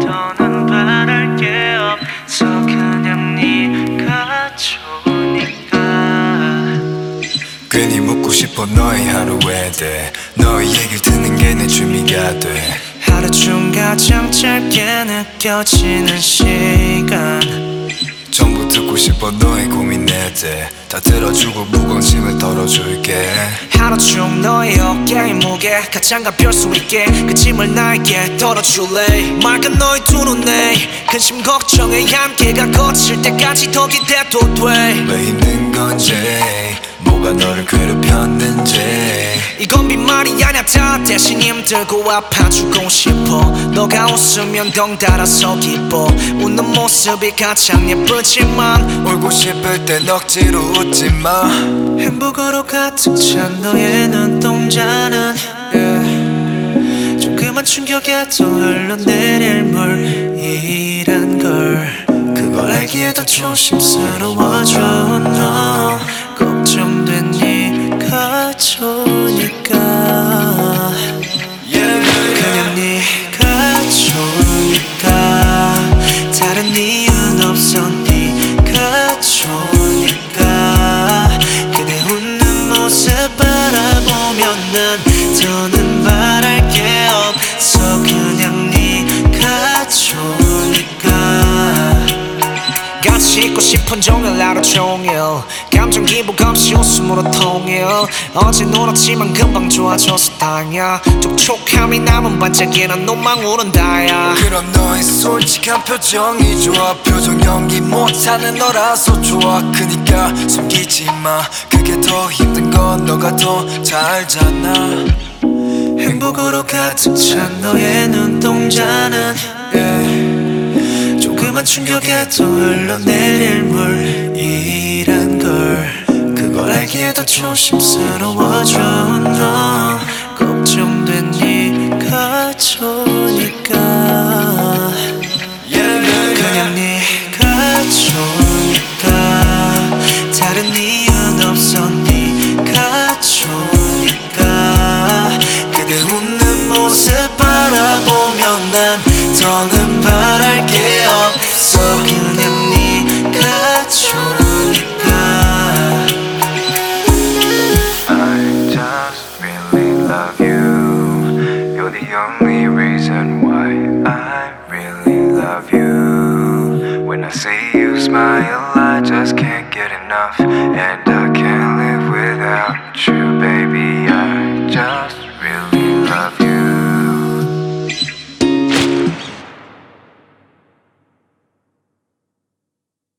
더는 바랄 게 없어. 그냥 네가 좋으니까. 괜히 묻고 싶어 너의 하루에 대해 너의 얘기를 듣는 게 내 취미가 돼. 하루 중 가장 짧게 느껴지는 시간 듣고 싶어 너의 고민에 대해 다 들어주고 무관심을 덜어줄게. 하루 중 너의 어깨의 무게 가장 가벼울 수 있게 그 짐을 나에게 덜어줄래? 맑은 너의 두 눈에 근심 걱정에 함께가 거칠 때까지 더 기대도 돼. 왜 힘든 건지 뭐가 너를 괴롭혔는지. 이건 빈말이 아냐 다 대신 힘들고 아파 주고 싶어. 너가 웃으면 덩달아서 기뻐. 웃는 모습이 가장 예쁘지만 울고 싶을 땐 억지로 웃지 마 행복으로 가득 찬 너의 눈동자는 yeah. 조그만 충격에도 흘러내릴 물이란 걸 그걸 알기에도 조심스러워 있고 싶은 종일 하루 종일. 감정 기복 없이 웃음으로 통일. 어제 울었지만 금방 좋아져서 다행이야 촉촉함이 남은 반짝이는 눈망울은 다야. 그럼 너의 솔직한 표정이 좋아. 표정 연기 못하는 너라서 좋아. 그니까 숨기지 마. 그게 더 힘든 건 너가 더잘 알잖아 행복으로 가득 찬 너의 눈동자는 yeah. 조그만 충격에도 흘러내릴 물이란 걸. 그걸 알기에도 조심스러워져 너 걱정된 네가 좋으니까. 그냥 네가 좋으니까. 다른 이유는 없어. 네가 좋으니까. 그대 웃는 모습 바라보면 난더 smile, I just can't get enough. And I can't live without you, baby. I just